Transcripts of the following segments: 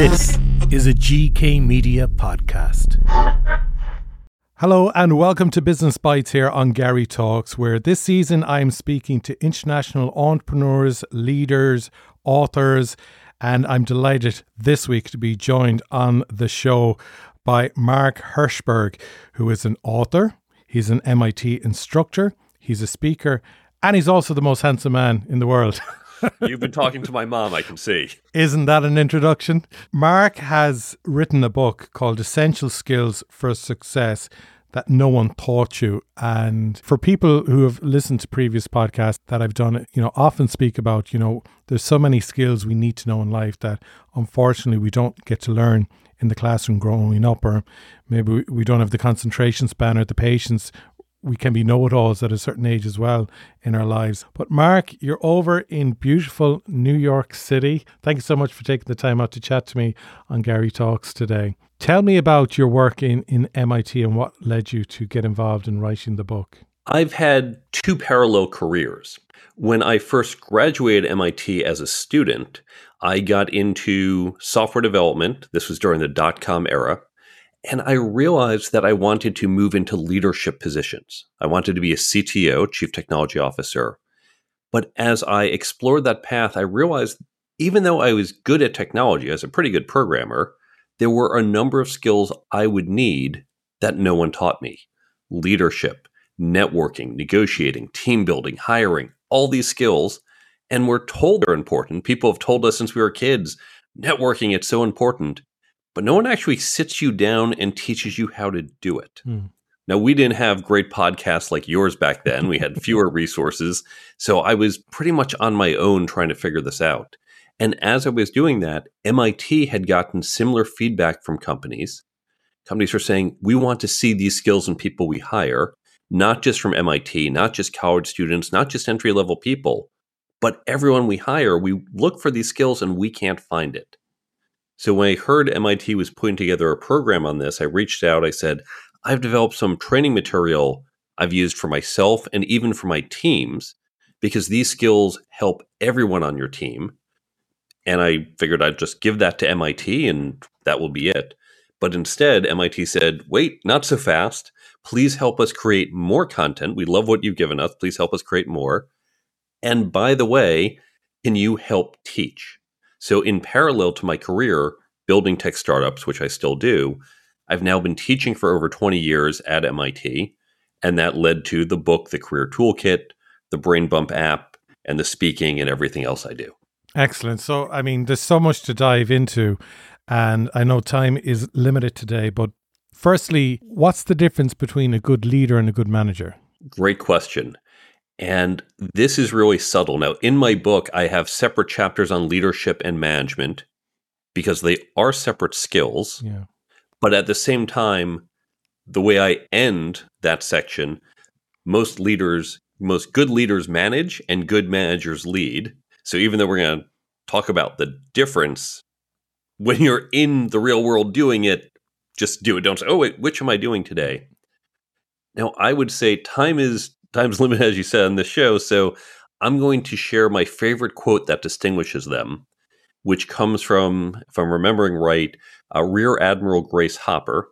This is a GK Media podcast. Hello and welcome to Business Bytes here on Garry Talks, where this season I'm speaking to international entrepreneurs, leaders, authors, and I'm delighted this week to be joined on the show by Mark Herschberg, who is an author, he's an MIT instructor, he's a speaker, and he's also the most handsome man in the world. You've been talking to my mom, I can see. Isn't that an introduction? Mark has written a book called Essential Skills for Success that no one taught you. And for people who have listened to previous podcasts that I've done, you know, often speak about, you know, there's so many skills we need to know in life that unfortunately we don't get to learn in the classroom growing up, or maybe we don't have the concentration span or the patience we can be know it alls at a certain age as well in our lives. But Mark, you're over in beautiful New York City. Thank you so much for taking the time out to chat to me on Garry Talks today. Tell me about your work in, in MIT and what led you to get involved in writing the book. I've had two parallel careers. When I first graduated MIT as a student, I got into software development. This was during the dot com era. And I realized that I wanted to move into leadership positions. I wanted to be a CTO, Chief Technology Officer. But as I explored that path, I realized even though I was good at technology, as a pretty good programmer, there were a number of skills I would need that no one taught me leadership, networking, negotiating, team building, hiring, all these skills. And we're told they're important. People have told us since we were kids networking, it's so important but no one actually sits you down and teaches you how to do it. Mm. Now, we didn't have great podcasts like yours back then. We had fewer resources. So I was pretty much on my own trying to figure this out. And as I was doing that, MIT had gotten similar feedback from companies. Companies were saying, we want to see these skills in people we hire, not just from MIT, not just college students, not just entry level people, but everyone we hire. We look for these skills and we can't find it. So when I heard MIT was putting together a program on this, I reached out. I said, I've developed some training material I've used for myself and even for my teams because these skills help everyone on your team. And I figured I'd just give that to MIT and that will be it. But instead, MIT said, wait, not so fast. Please help us create more content. We love what you've given us. Please help us create more. And by the way, can you help teach? So, in parallel to my career building tech startups, which I still do, I've now been teaching for over 20 years at MIT. And that led to the book, The Career Toolkit, the Brain Bump app, and the speaking and everything else I do. Excellent. So, I mean, there's so much to dive into. And I know time is limited today, but firstly, what's the difference between a good leader and a good manager? Great question. And this is really subtle. Now, in my book, I have separate chapters on leadership and management because they are separate skills. Yeah. But at the same time, the way I end that section, most leaders, most good leaders manage and good managers lead. So even though we're going to talk about the difference, when you're in the real world doing it, just do it. Don't say, oh, wait, which am I doing today? Now, I would say time is time's limited, as you said on the show. So I'm going to share my favorite quote that distinguishes them, which comes from, if I'm remembering right, uh, Rear Admiral Grace Hopper.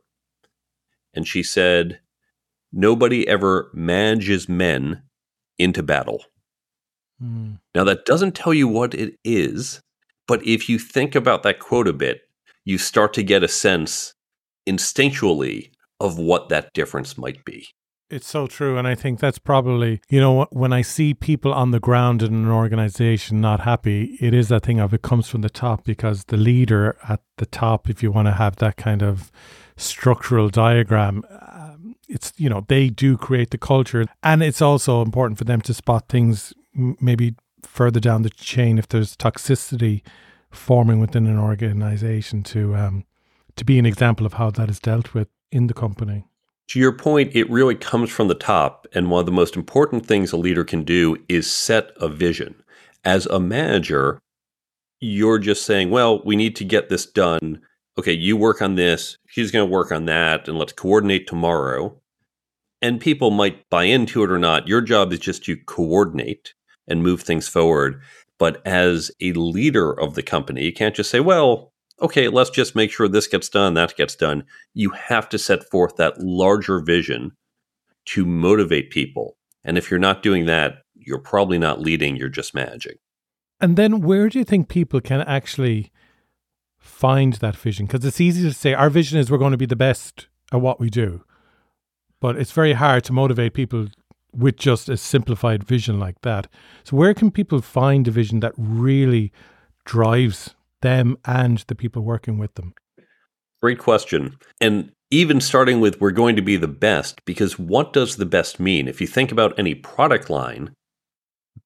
And she said, Nobody ever manages men into battle. Mm. Now, that doesn't tell you what it is, but if you think about that quote a bit, you start to get a sense instinctually of what that difference might be. It's so true. And I think that's probably, you know, when I see people on the ground in an organization not happy, it is that thing of it comes from the top because the leader at the top, if you want to have that kind of structural diagram, um, it's, you know, they do create the culture. And it's also important for them to spot things maybe further down the chain if there's toxicity forming within an organization to, um, to be an example of how that is dealt with in the company. To your point, it really comes from the top. And one of the most important things a leader can do is set a vision. As a manager, you're just saying, well, we need to get this done. Okay, you work on this, she's going to work on that, and let's coordinate tomorrow. And people might buy into it or not. Your job is just to coordinate and move things forward. But as a leader of the company, you can't just say, well, okay, let's just make sure this gets done, that gets done. You have to set forth that larger vision to motivate people. And if you're not doing that, you're probably not leading, you're just managing. And then where do you think people can actually find that vision? Because it's easy to say our vision is we're going to be the best at what we do. But it's very hard to motivate people with just a simplified vision like that. So where can people find a vision that really drives them and the people working with them? Great question. And even starting with we're going to be the best, because what does the best mean? If you think about any product line,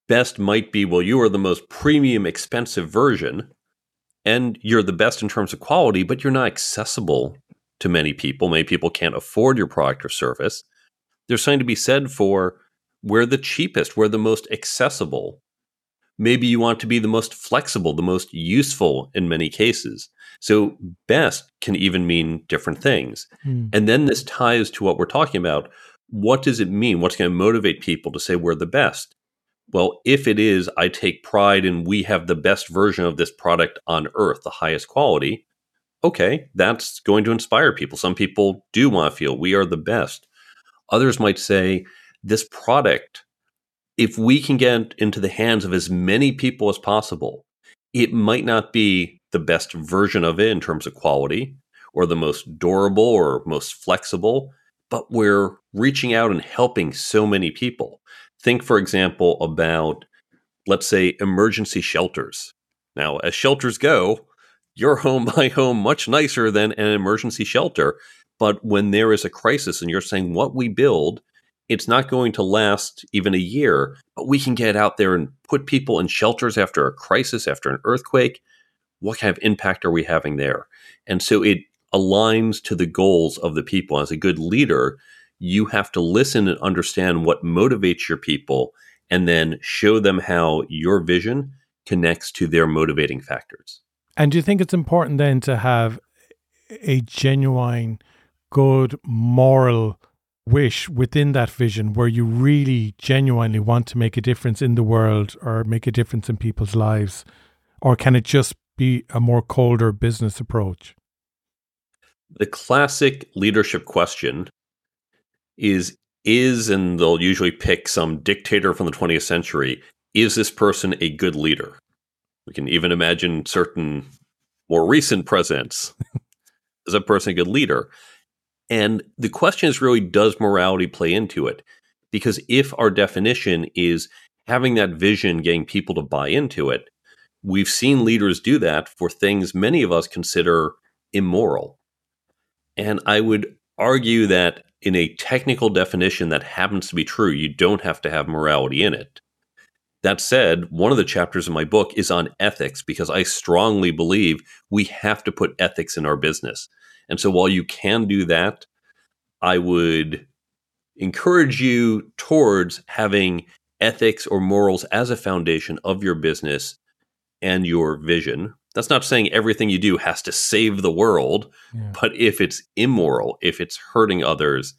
best might be, well, you are the most premium, expensive version, and you're the best in terms of quality, but you're not accessible to many people. Many people can't afford your product or service. There's something to be said for we're the cheapest, we're the most accessible. Maybe you want to be the most flexible, the most useful in many cases. So, best can even mean different things. Mm. And then this ties to what we're talking about. What does it mean? What's going to motivate people to say we're the best? Well, if it is, I take pride in we have the best version of this product on earth, the highest quality, okay, that's going to inspire people. Some people do want to feel we are the best. Others might say, this product, if we can get into the hands of as many people as possible, it might not be the best version of it in terms of quality or the most durable or most flexible, but we're reaching out and helping so many people. Think, for example, about, let's say, emergency shelters. Now, as shelters go, your home, my home, much nicer than an emergency shelter. But when there is a crisis and you're saying what we build, it's not going to last even a year, but we can get out there and put people in shelters after a crisis, after an earthquake. What kind of impact are we having there? And so it aligns to the goals of the people. As a good leader, you have to listen and understand what motivates your people and then show them how your vision connects to their motivating factors. And do you think it's important then to have a genuine, good, moral wish within that vision where you really genuinely want to make a difference in the world or make a difference in people's lives? Or can it just be a more colder business approach? The classic leadership question is is and they'll usually pick some dictator from the 20th century is this person a good leader we can even imagine certain more recent presidents is a person a good leader and the question is really does morality play into it because if our definition is having that vision getting people to buy into it we've seen leaders do that for things many of us consider immoral and i would argue that in a technical definition that happens to be true, you don't have to have morality in it. That said, one of the chapters in my book is on ethics because I strongly believe we have to put ethics in our business. And so while you can do that, I would encourage you towards having ethics or morals as a foundation of your business and your vision. That's not saying everything you do has to save the world, yeah. but if it's immoral, if it's hurting others,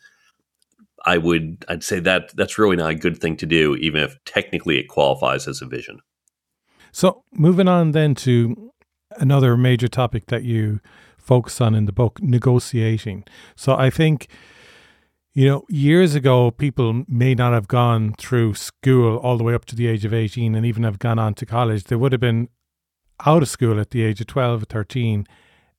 I would I'd say that that's really not a good thing to do, even if technically it qualifies as a vision. So moving on then to another major topic that you focus on in the book, negotiating. So I think you know, years ago, people may not have gone through school all the way up to the age of 18 and even have gone on to college. They would have been out of school at the age of 12 or 13,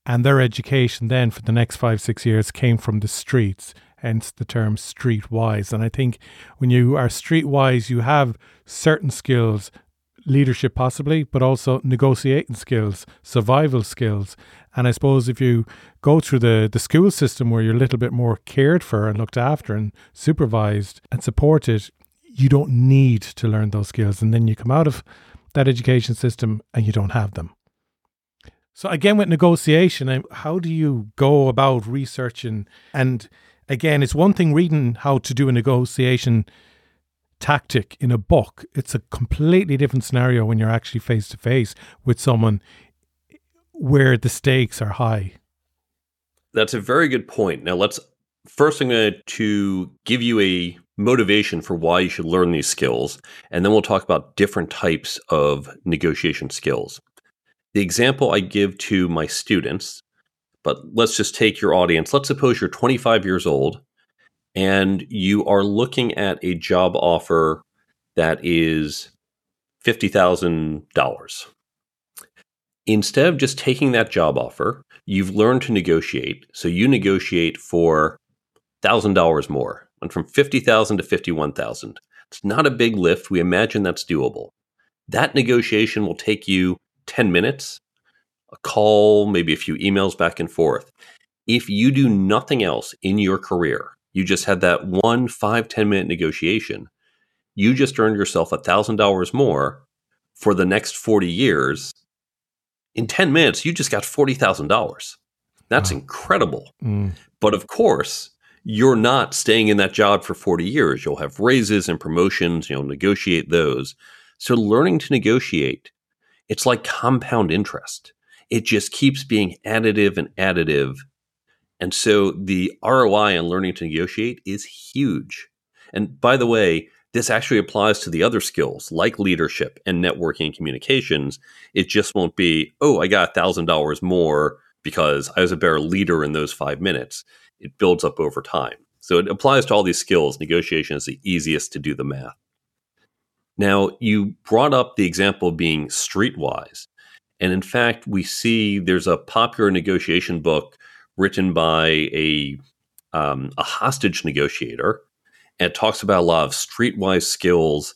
and their education then for the next five, six years came from the streets, hence the term streetwise. And I think when you are streetwise, you have certain skills, leadership possibly, but also negotiating skills, survival skills. And I suppose if you go through the, the school system where you're a little bit more cared for and looked after and supervised and supported, you don't need to learn those skills. And then you come out of that education system and you don't have them. So again, with negotiation, how do you go about researching? And again, it's one thing reading how to do a negotiation tactic in a book. It's a completely different scenario when you're actually face to face with someone where the stakes are high. That's a very good point. Now let's first I'm going to give you a motivation for why you should learn these skills. And then we'll talk about different types of negotiation skills. The example I give to my students, but let's just take your audience. Let's suppose you're 25 years old and you are looking at a job offer that is $50,000. Instead of just taking that job offer, you've learned to negotiate. So you negotiate for $1,000 more, went from 50,000 to 51,000. It's not a big lift. We imagine that's doable. That negotiation will take you 10 minutes, a call, maybe a few emails back and forth. If you do nothing else in your career, you just had that one five ten minute negotiation, you just earned yourself $1,000 more for the next 40 years. In 10 minutes, you just got $40,000. That's wow. incredible. Mm. But of course, you're not staying in that job for 40 years. You'll have raises and promotions, you'll negotiate those. So learning to negotiate, it's like compound interest. It just keeps being additive and additive. And so the ROI on learning to negotiate is huge. And by the way, this actually applies to the other skills like leadership and networking and communications. It just won't be, oh, I got $1,000 more because I was a better leader in those five minutes. It builds up over time. So it applies to all these skills. Negotiation is the easiest to do the math. Now, you brought up the example of being streetwise. And in fact, we see there's a popular negotiation book written by a, um, a hostage negotiator. And it talks about a lot of streetwise skills.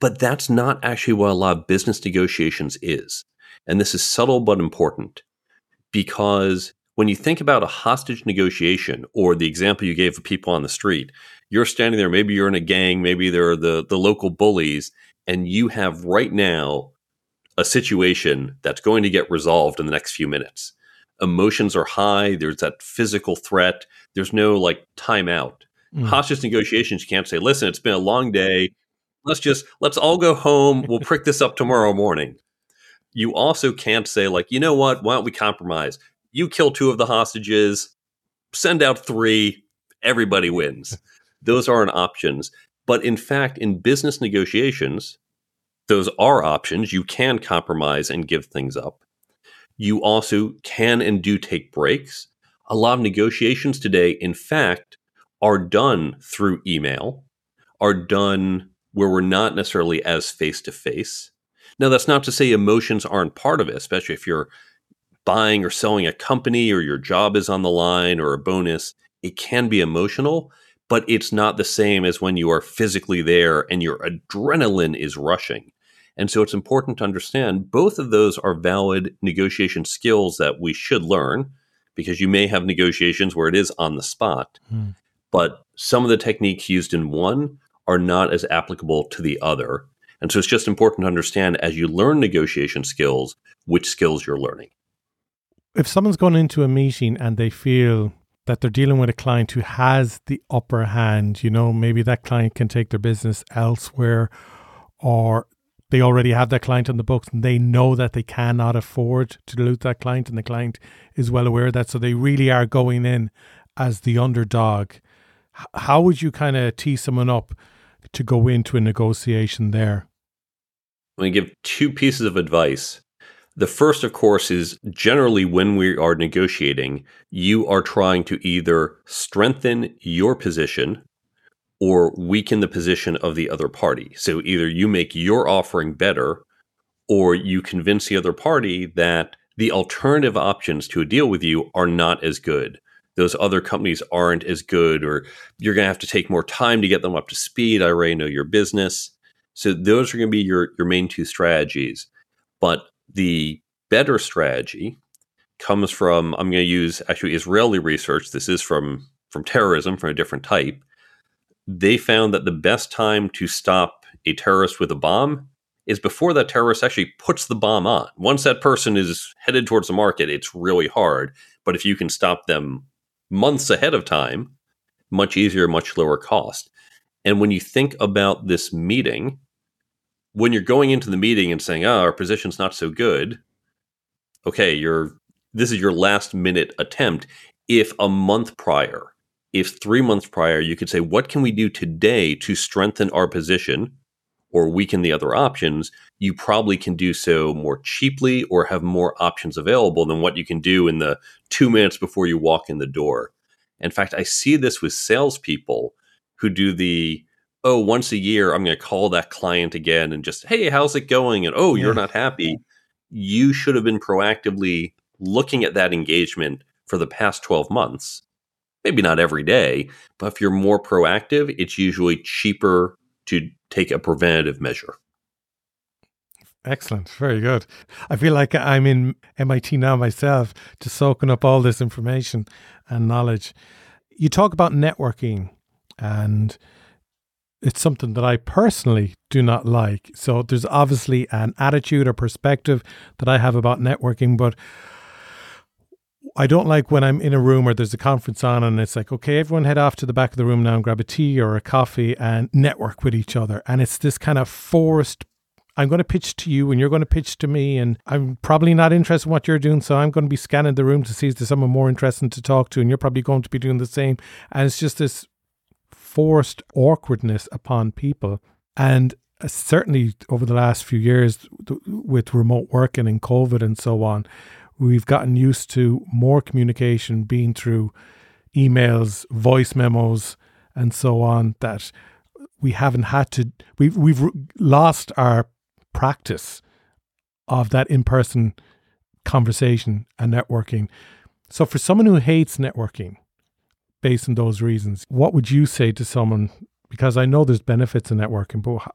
But that's not actually what a lot of business negotiations is. And this is subtle but important because when you think about a hostage negotiation or the example you gave of people on the street, you're standing there, maybe you're in a gang, maybe they're the, the local bullies, and you have right now a situation that's going to get resolved in the next few minutes. Emotions are high, there's that physical threat, there's no like timeout. Mm. Hostage negotiations, you can't say, listen, it's been a long day. Let's just let's all go home. We'll pick this up tomorrow morning. You also can't say, like, you know what, why don't we compromise? You kill two of the hostages, send out three, everybody wins. those aren't options. But in fact, in business negotiations, those are options. You can compromise and give things up. You also can and do take breaks. A lot of negotiations today, in fact, are done through email, are done where we're not necessarily as face to face. Now, that's not to say emotions aren't part of it, especially if you're buying or selling a company or your job is on the line or a bonus. It can be emotional, but it's not the same as when you are physically there and your adrenaline is rushing. And so it's important to understand both of those are valid negotiation skills that we should learn because you may have negotiations where it is on the spot. Hmm. But some of the techniques used in one are not as applicable to the other. And so it's just important to understand as you learn negotiation skills, which skills you're learning. If someone's gone into a meeting and they feel that they're dealing with a client who has the upper hand. You know, maybe that client can take their business elsewhere or they already have that client on the books and they know that they cannot afford to dilute that client and the client is well aware of that. So they really are going in as the underdog. How would you kind of tee someone up to go into a negotiation there? Let me give two pieces of advice. The first, of course, is generally when we are negotiating, you are trying to either strengthen your position or weaken the position of the other party. So either you make your offering better or you convince the other party that the alternative options to a deal with you are not as good. Those other companies aren't as good, or you're going to have to take more time to get them up to speed. I already know your business. So those are going to be your, your main two strategies. But the better strategy comes from I'm going to use actually Israeli research. This is from from terrorism from a different type. They found that the best time to stop a terrorist with a bomb is before that terrorist actually puts the bomb on. Once that person is headed towards the market, it's really hard. But if you can stop them months ahead of time, much easier, much lower cost. And when you think about this meeting, when you're going into the meeting and saying, "Oh, our position's not so good," okay, you're this is your last minute attempt. If a month prior, if three months prior, you could say, "What can we do today to strengthen our position?" or weaken the other options, you probably can do so more cheaply or have more options available than what you can do in the two minutes before you walk in the door. In fact, I see this with salespeople who do the oh, once a year, I'm going to call that client again and just, hey, how's it going? And oh, you're not happy. You should have been proactively looking at that engagement for the past 12 months. Maybe not every day, but if you're more proactive, it's usually cheaper to take a preventative measure. Excellent. Very good. I feel like I'm in MIT now myself, just soaking up all this information and knowledge. You talk about networking, and it's something that I personally do not like. So there's obviously an attitude or perspective that I have about networking, but I don't like when I'm in a room or there's a conference on and it's like, okay, everyone head off to the back of the room now and grab a tea or a coffee and network with each other. And it's this kind of forced, I'm going to pitch to you and you're going to pitch to me. And I'm probably not interested in what you're doing. So I'm going to be scanning the room to see if there's someone more interesting to talk to. And you're probably going to be doing the same. And it's just this forced awkwardness upon people. And uh, certainly over the last few years with remote working and COVID and so on, we've gotten used to more communication being through emails, voice memos, and so on that we haven't had to we've we've lost our practice of that in-person conversation and networking. So for someone who hates networking based on those reasons, what would you say to someone because I know there's benefits in networking, but how,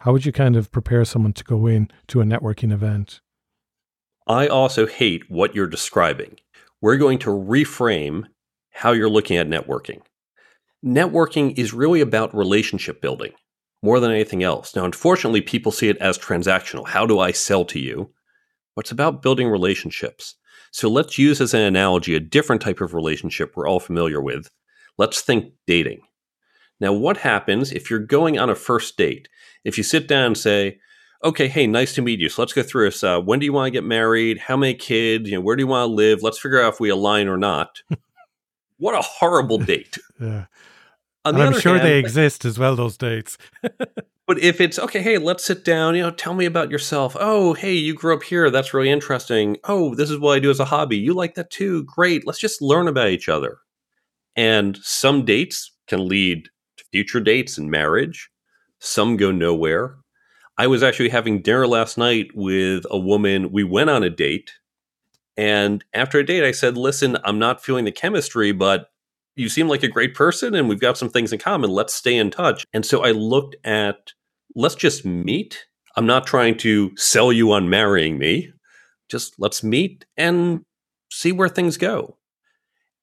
how would you kind of prepare someone to go in to a networking event? I also hate what you're describing. We're going to reframe how you're looking at networking. Networking is really about relationship building more than anything else. Now, unfortunately, people see it as transactional. How do I sell to you? It's about building relationships. So let's use as an analogy a different type of relationship we're all familiar with. Let's think dating. Now, what happens if you're going on a first date? If you sit down and say, okay, hey, nice to meet you. So let's go through this. Uh, when do you want to get married? How many kids? You know, where do you want to live? Let's figure out if we align or not. what a horrible date. yeah. I'm sure hand, they exist as well, those dates. but if it's okay, hey, let's sit down, you know, tell me about yourself. Oh, hey, you grew up here. That's really interesting. Oh, this is what I do as a hobby. You like that too. Great. Let's just learn about each other. And some dates can lead to future dates and marriage. Some go nowhere. I was actually having dinner last night with a woman. We went on a date. And after a date, I said, Listen, I'm not feeling the chemistry, but you seem like a great person and we've got some things in common. Let's stay in touch. And so I looked at, let's just meet. I'm not trying to sell you on marrying me. Just let's meet and see where things go.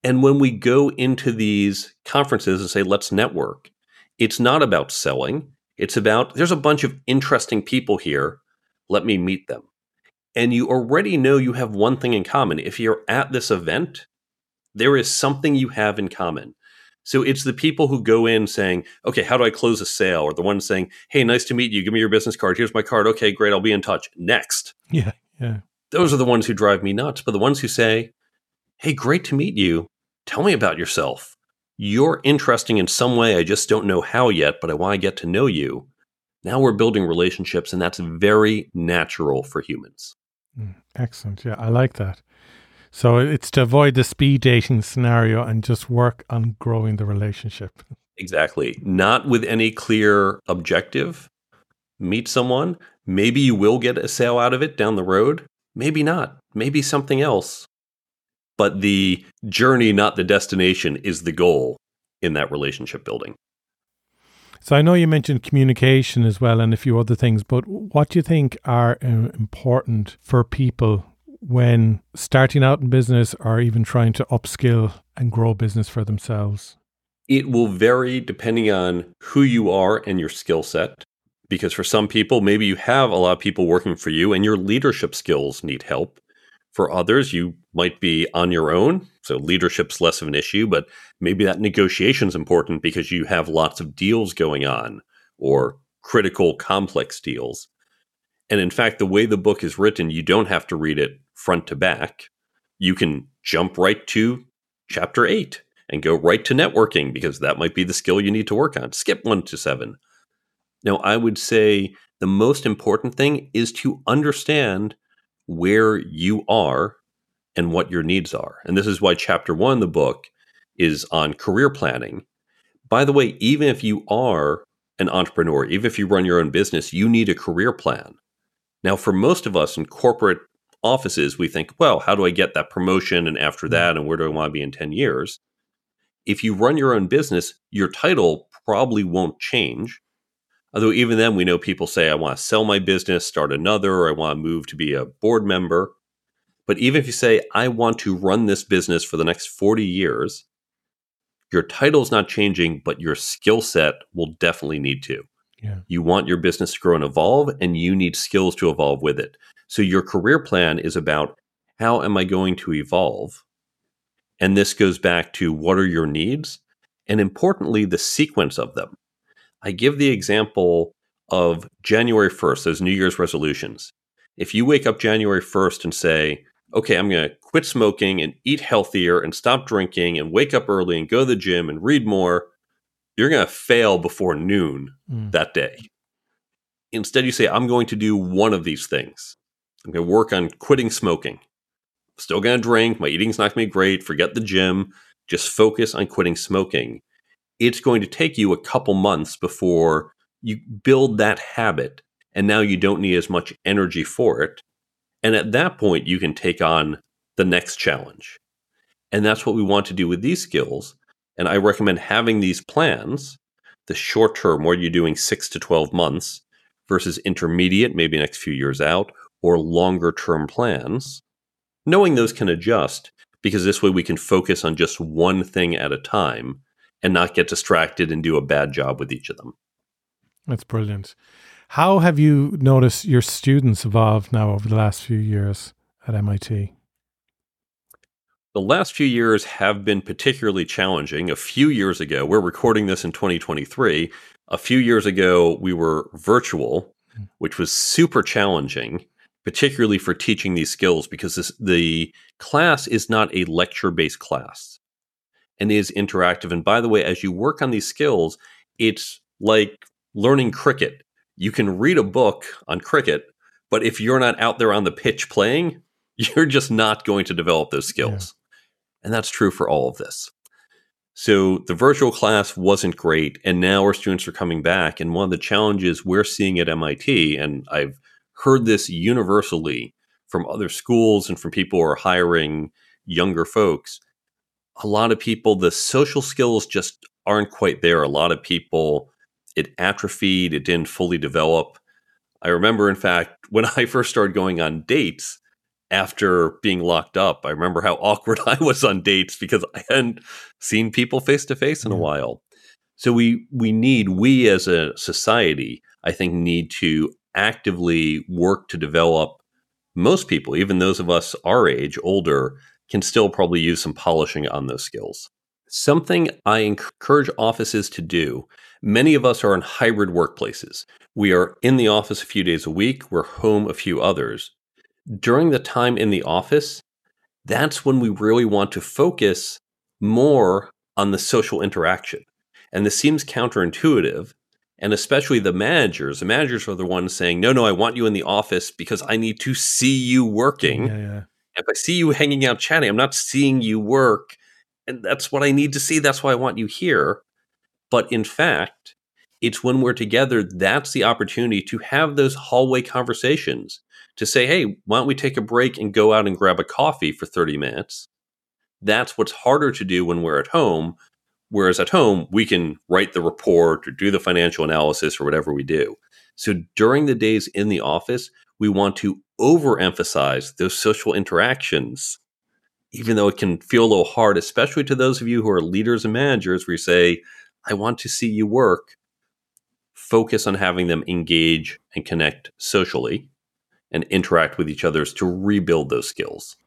And when we go into these conferences and say, let's network, it's not about selling. It's about there's a bunch of interesting people here. Let me meet them. And you already know you have one thing in common. If you're at this event, there is something you have in common. So it's the people who go in saying, okay, how do I close a sale? Or the ones saying, hey, nice to meet you. Give me your business card. Here's my card. Okay, great. I'll be in touch. Next. Yeah. Yeah. Those are the ones who drive me nuts. But the ones who say, hey, great to meet you. Tell me about yourself you're interesting in some way. I just don't know how yet, but I want to get to know you. Now we're building relationships, and that's very natural for humans. Mm, excellent. Yeah, I like that. So it's to avoid the speed dating scenario and just work on growing the relationship. Exactly. Not with any clear objective. Meet someone. Maybe you will get a sale out of it down the road. Maybe not. Maybe something else but the journey, not the destination, is the goal in that relationship building. So I know you mentioned communication as well and a few other things, but what do you think are uh, important for people when starting out in business or even trying to upskill and grow business for themselves? It will vary depending on who you are and your skill set. Because for some people, maybe you have a lot of people working for you and your leadership skills need help. For others, you might be on your own, so leadership's less of an issue, but maybe that negotiation is important because you have lots of deals going on or critical, complex deals. And in fact, the way the book is written, you don't have to read it front to back. You can jump right to chapter eight and go right to networking because that might be the skill you need to work on. Skip one to seven. Now, I would say the most important thing is to understand where you are and what your needs are. And this is why chapter one of the book is on career planning. By the way, even if you are an entrepreneur, even if you run your own business, you need a career plan. Now, for most of us in corporate offices, we think, well, how do I get that promotion? And after mm. that, and where do I want to be in 10 years? If you run your own business, your title probably won't change. Although, even then, we know people say, I want to sell my business, start another, or I want to move to be a board member. But even if you say, I want to run this business for the next 40 years, your title's not changing, but your skill set will definitely need to. Yeah. You want your business to grow and evolve, and you need skills to evolve with it. So your career plan is about how am I going to evolve? And this goes back to what are your needs? And importantly, the sequence of them. I give the example of January 1st, those New Year's resolutions. If you wake up January 1st and say, okay, I'm going to quit smoking and eat healthier and stop drinking and wake up early and go to the gym and read more, you're going to fail before noon mm. that day. Instead, you say, I'm going to do one of these things. I'm going to work on quitting smoking. Still going to drink. My eating's not going to be great. Forget the gym. Just focus on quitting smoking. It's going to take you a couple months before you build that habit. And now you don't need as much energy for it. And at that point, you can take on the next challenge. And that's what we want to do with these skills. And I recommend having these plans, the short term, where you're doing six to 12 months versus intermediate, maybe next few years out, or longer term plans, knowing those can adjust because this way we can focus on just one thing at a time and not get distracted and do a bad job with each of them. That's brilliant. How have you noticed your students evolve now over the last few years at MIT? The last few years have been particularly challenging. A few years ago, we're recording this in 2023. A few years ago, we were virtual, hmm. which was super challenging particularly for teaching these skills because this, the class is not a lecture based class and is interactive. And by the way, as you work on these skills, it's like learning cricket. You can read a book on cricket, but if you're not out there on the pitch playing, you're just not going to develop those skills. Yeah. And that's true for all of this. So the virtual class wasn't great. And now our students are coming back. And one of the challenges we're seeing at MIT, and I've heard this universally from other schools and from people who are hiring younger folks. A lot of people, the social skills just aren't quite there. A lot of people, it atrophied, it didn't fully develop. I remember, in fact, when I first started going on dates after being locked up, I remember how awkward I was on dates because I hadn't seen people face to face in a while. So we we need we as a society, I think, need to actively work to develop most people, even those of us our age, older, can still probably use some polishing on those skills. Something I encourage offices to do many of us are in hybrid workplaces. We are in the office a few days a week, we're home a few others. During the time in the office, that's when we really want to focus more on the social interaction. And this seems counterintuitive, and especially the managers. The managers are the ones saying, "No, no, I want you in the office because I need to see you working. Yeah, yeah. If I see you hanging out chatting, I'm not seeing you work, and that's what I need to see. That's why I want you here." But in fact, it's when we're together that's the opportunity to have those hallway conversations. To say, "Hey, why don't we take a break and go out and grab a coffee for 30 minutes?" That's what's harder to do when we're at home Whereas at home, we can write the report or do the financial analysis or whatever we do. So during the days in the office, we want to overemphasize those social interactions, even though it can feel a little hard, especially to those of you who are leaders and managers, where you say, I want to see you work. Focus on having them engage and connect socially and interact with each others to rebuild those skills.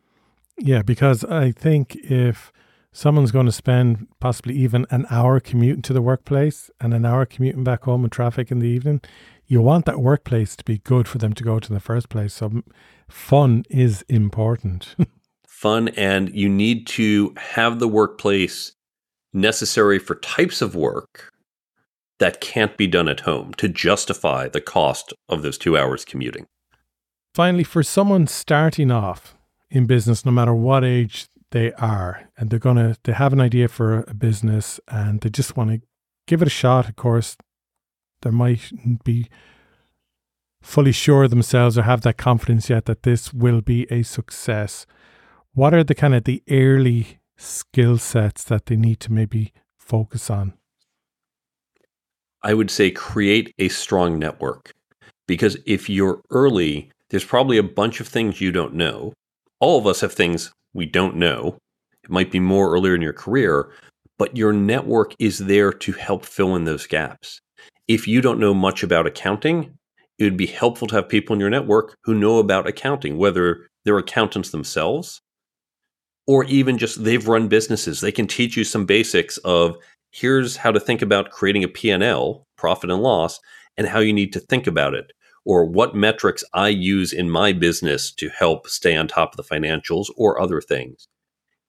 Yeah, because I think if someone's going to spend possibly even an hour commuting to the workplace and an hour commuting back home in traffic in the evening, you want that workplace to be good for them to go to in the first place. So fun is important. fun, and you need to have the workplace necessary for types of work that can't be done at home to justify the cost of those two hours commuting. Finally, for someone starting off in business, no matter what age they are, and they're gonna they have an idea for a business and they just want to give it a shot. Of course, there mightn't be fully sure of themselves or have that confidence yet that this will be a success. What are the kind of the early skill sets that they need to maybe focus on? I would say create a strong network because if you're early, there's probably a bunch of things you don't know. All of us have things we don't know. It might be more earlier in your career, but your network is there to help fill in those gaps. If you don't know much about accounting, it would be helpful to have people in your network who know about accounting, whether they're accountants themselves or even just they've run businesses. They can teach you some basics of here's how to think about creating a P&L, profit and loss, and how you need to think about it or what metrics I use in my business to help stay on top of the financials or other things.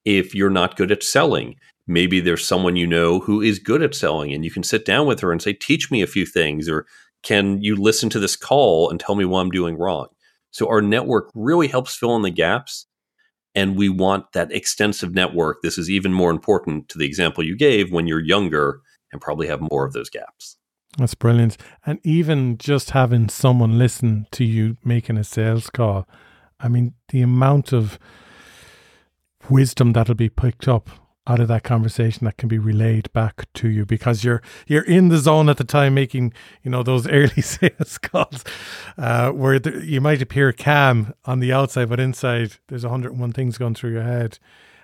If you're not good at selling, maybe there's someone you know who is good at selling and you can sit down with her and say, Teach me a few things, or can you listen to this call and tell me what I'm doing wrong? So our network really helps fill in the gaps. And we want that extensive network. This is even more important to the example you gave when you're younger and probably have more of those gaps. That's brilliant. And even just having someone listen to you making a sales call, I mean, the amount of wisdom that'll be picked up out of that conversation that can be relayed back to you because you're you're in the zone at the time making you know those early sales calls uh, where the, you might appear calm on the outside but inside there's 101 things going through your head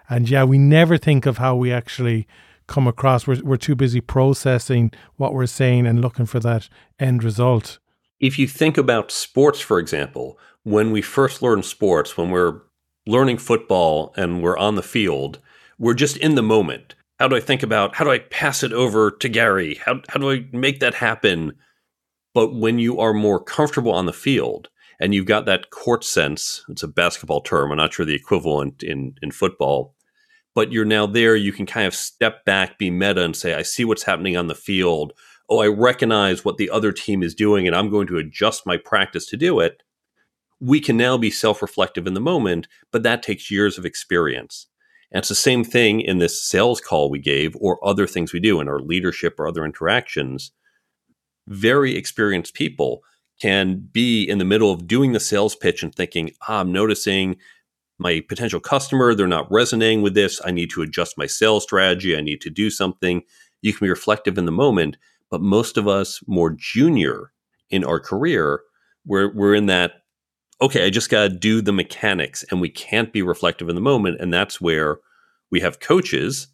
and yeah we never think of how we actually come across. We're, we're too busy processing what we're saying and looking for that end result. If you think about sports, for example, when we first learn sports, when we're learning football and we're on the field, we're just in the moment. How do I think about how do I pass it over to Garry? How, how do I make that happen? But when you are more comfortable on the field and you've got that court sense, it's a basketball term, I'm not sure the equivalent in, in football, but you're now there. You can kind of step back, be meta, and say, I see what's happening on the field. Oh, I recognize what the other team is doing, and I'm going to adjust my practice to do it. We can now be self reflective in the moment, but that takes years of experience. And it's the same thing in this sales call we gave, or other things we do in our leadership or other interactions. Very experienced people can be in the middle of doing the sales pitch and thinking, ah, I'm noticing my potential customer, they're not resonating with this. I need to adjust my sales strategy. I need to do something. You can be reflective in the moment, but most of us more junior in our career, we're, we're in that, okay, I just got to do the mechanics and we can't be reflective in the moment. And that's where we have coaches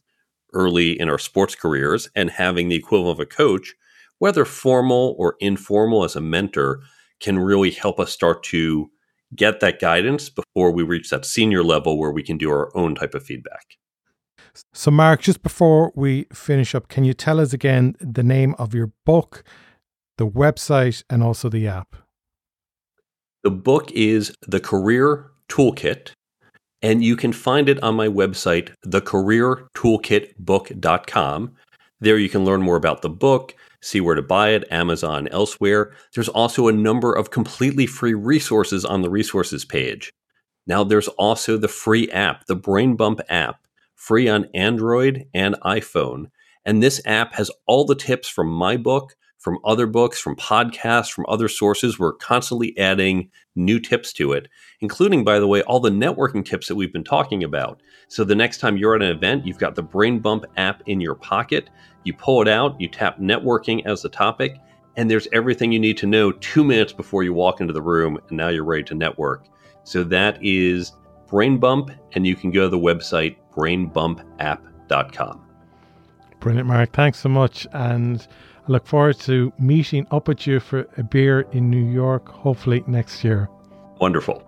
early in our sports careers and having the equivalent of a coach, whether formal or informal as a mentor, can really help us start to get that guidance before we reach that senior level where we can do our own type of feedback. So, Mark, just before we finish up, can you tell us again the name of your book, the website, and also the app? The book is The Career Toolkit, and you can find it on my website, thecareertoolkitbook.com. There you can learn more about the book, see where to buy it, Amazon, elsewhere. There's also a number of completely free resources on the resources page. Now, there's also the free app, the Brain Bump app, free on Android and iPhone. And this app has all the tips from my book, from other books, from podcasts, from other sources. We're constantly adding new tips to it, including, by the way, all the networking tips that we've been talking about. So the next time you're at an event, you've got the Brain Bump app in your pocket. You pull it out, you tap networking as the topic, and there's everything you need to know two minutes before you walk into the room, and now you're ready to network. So that is Brain Bump, and you can go to the website brainbumpapp.com. Brilliant, Mark. Thanks so much. And look forward to meeting up with you for a beer in New York, hopefully next year. Wonderful.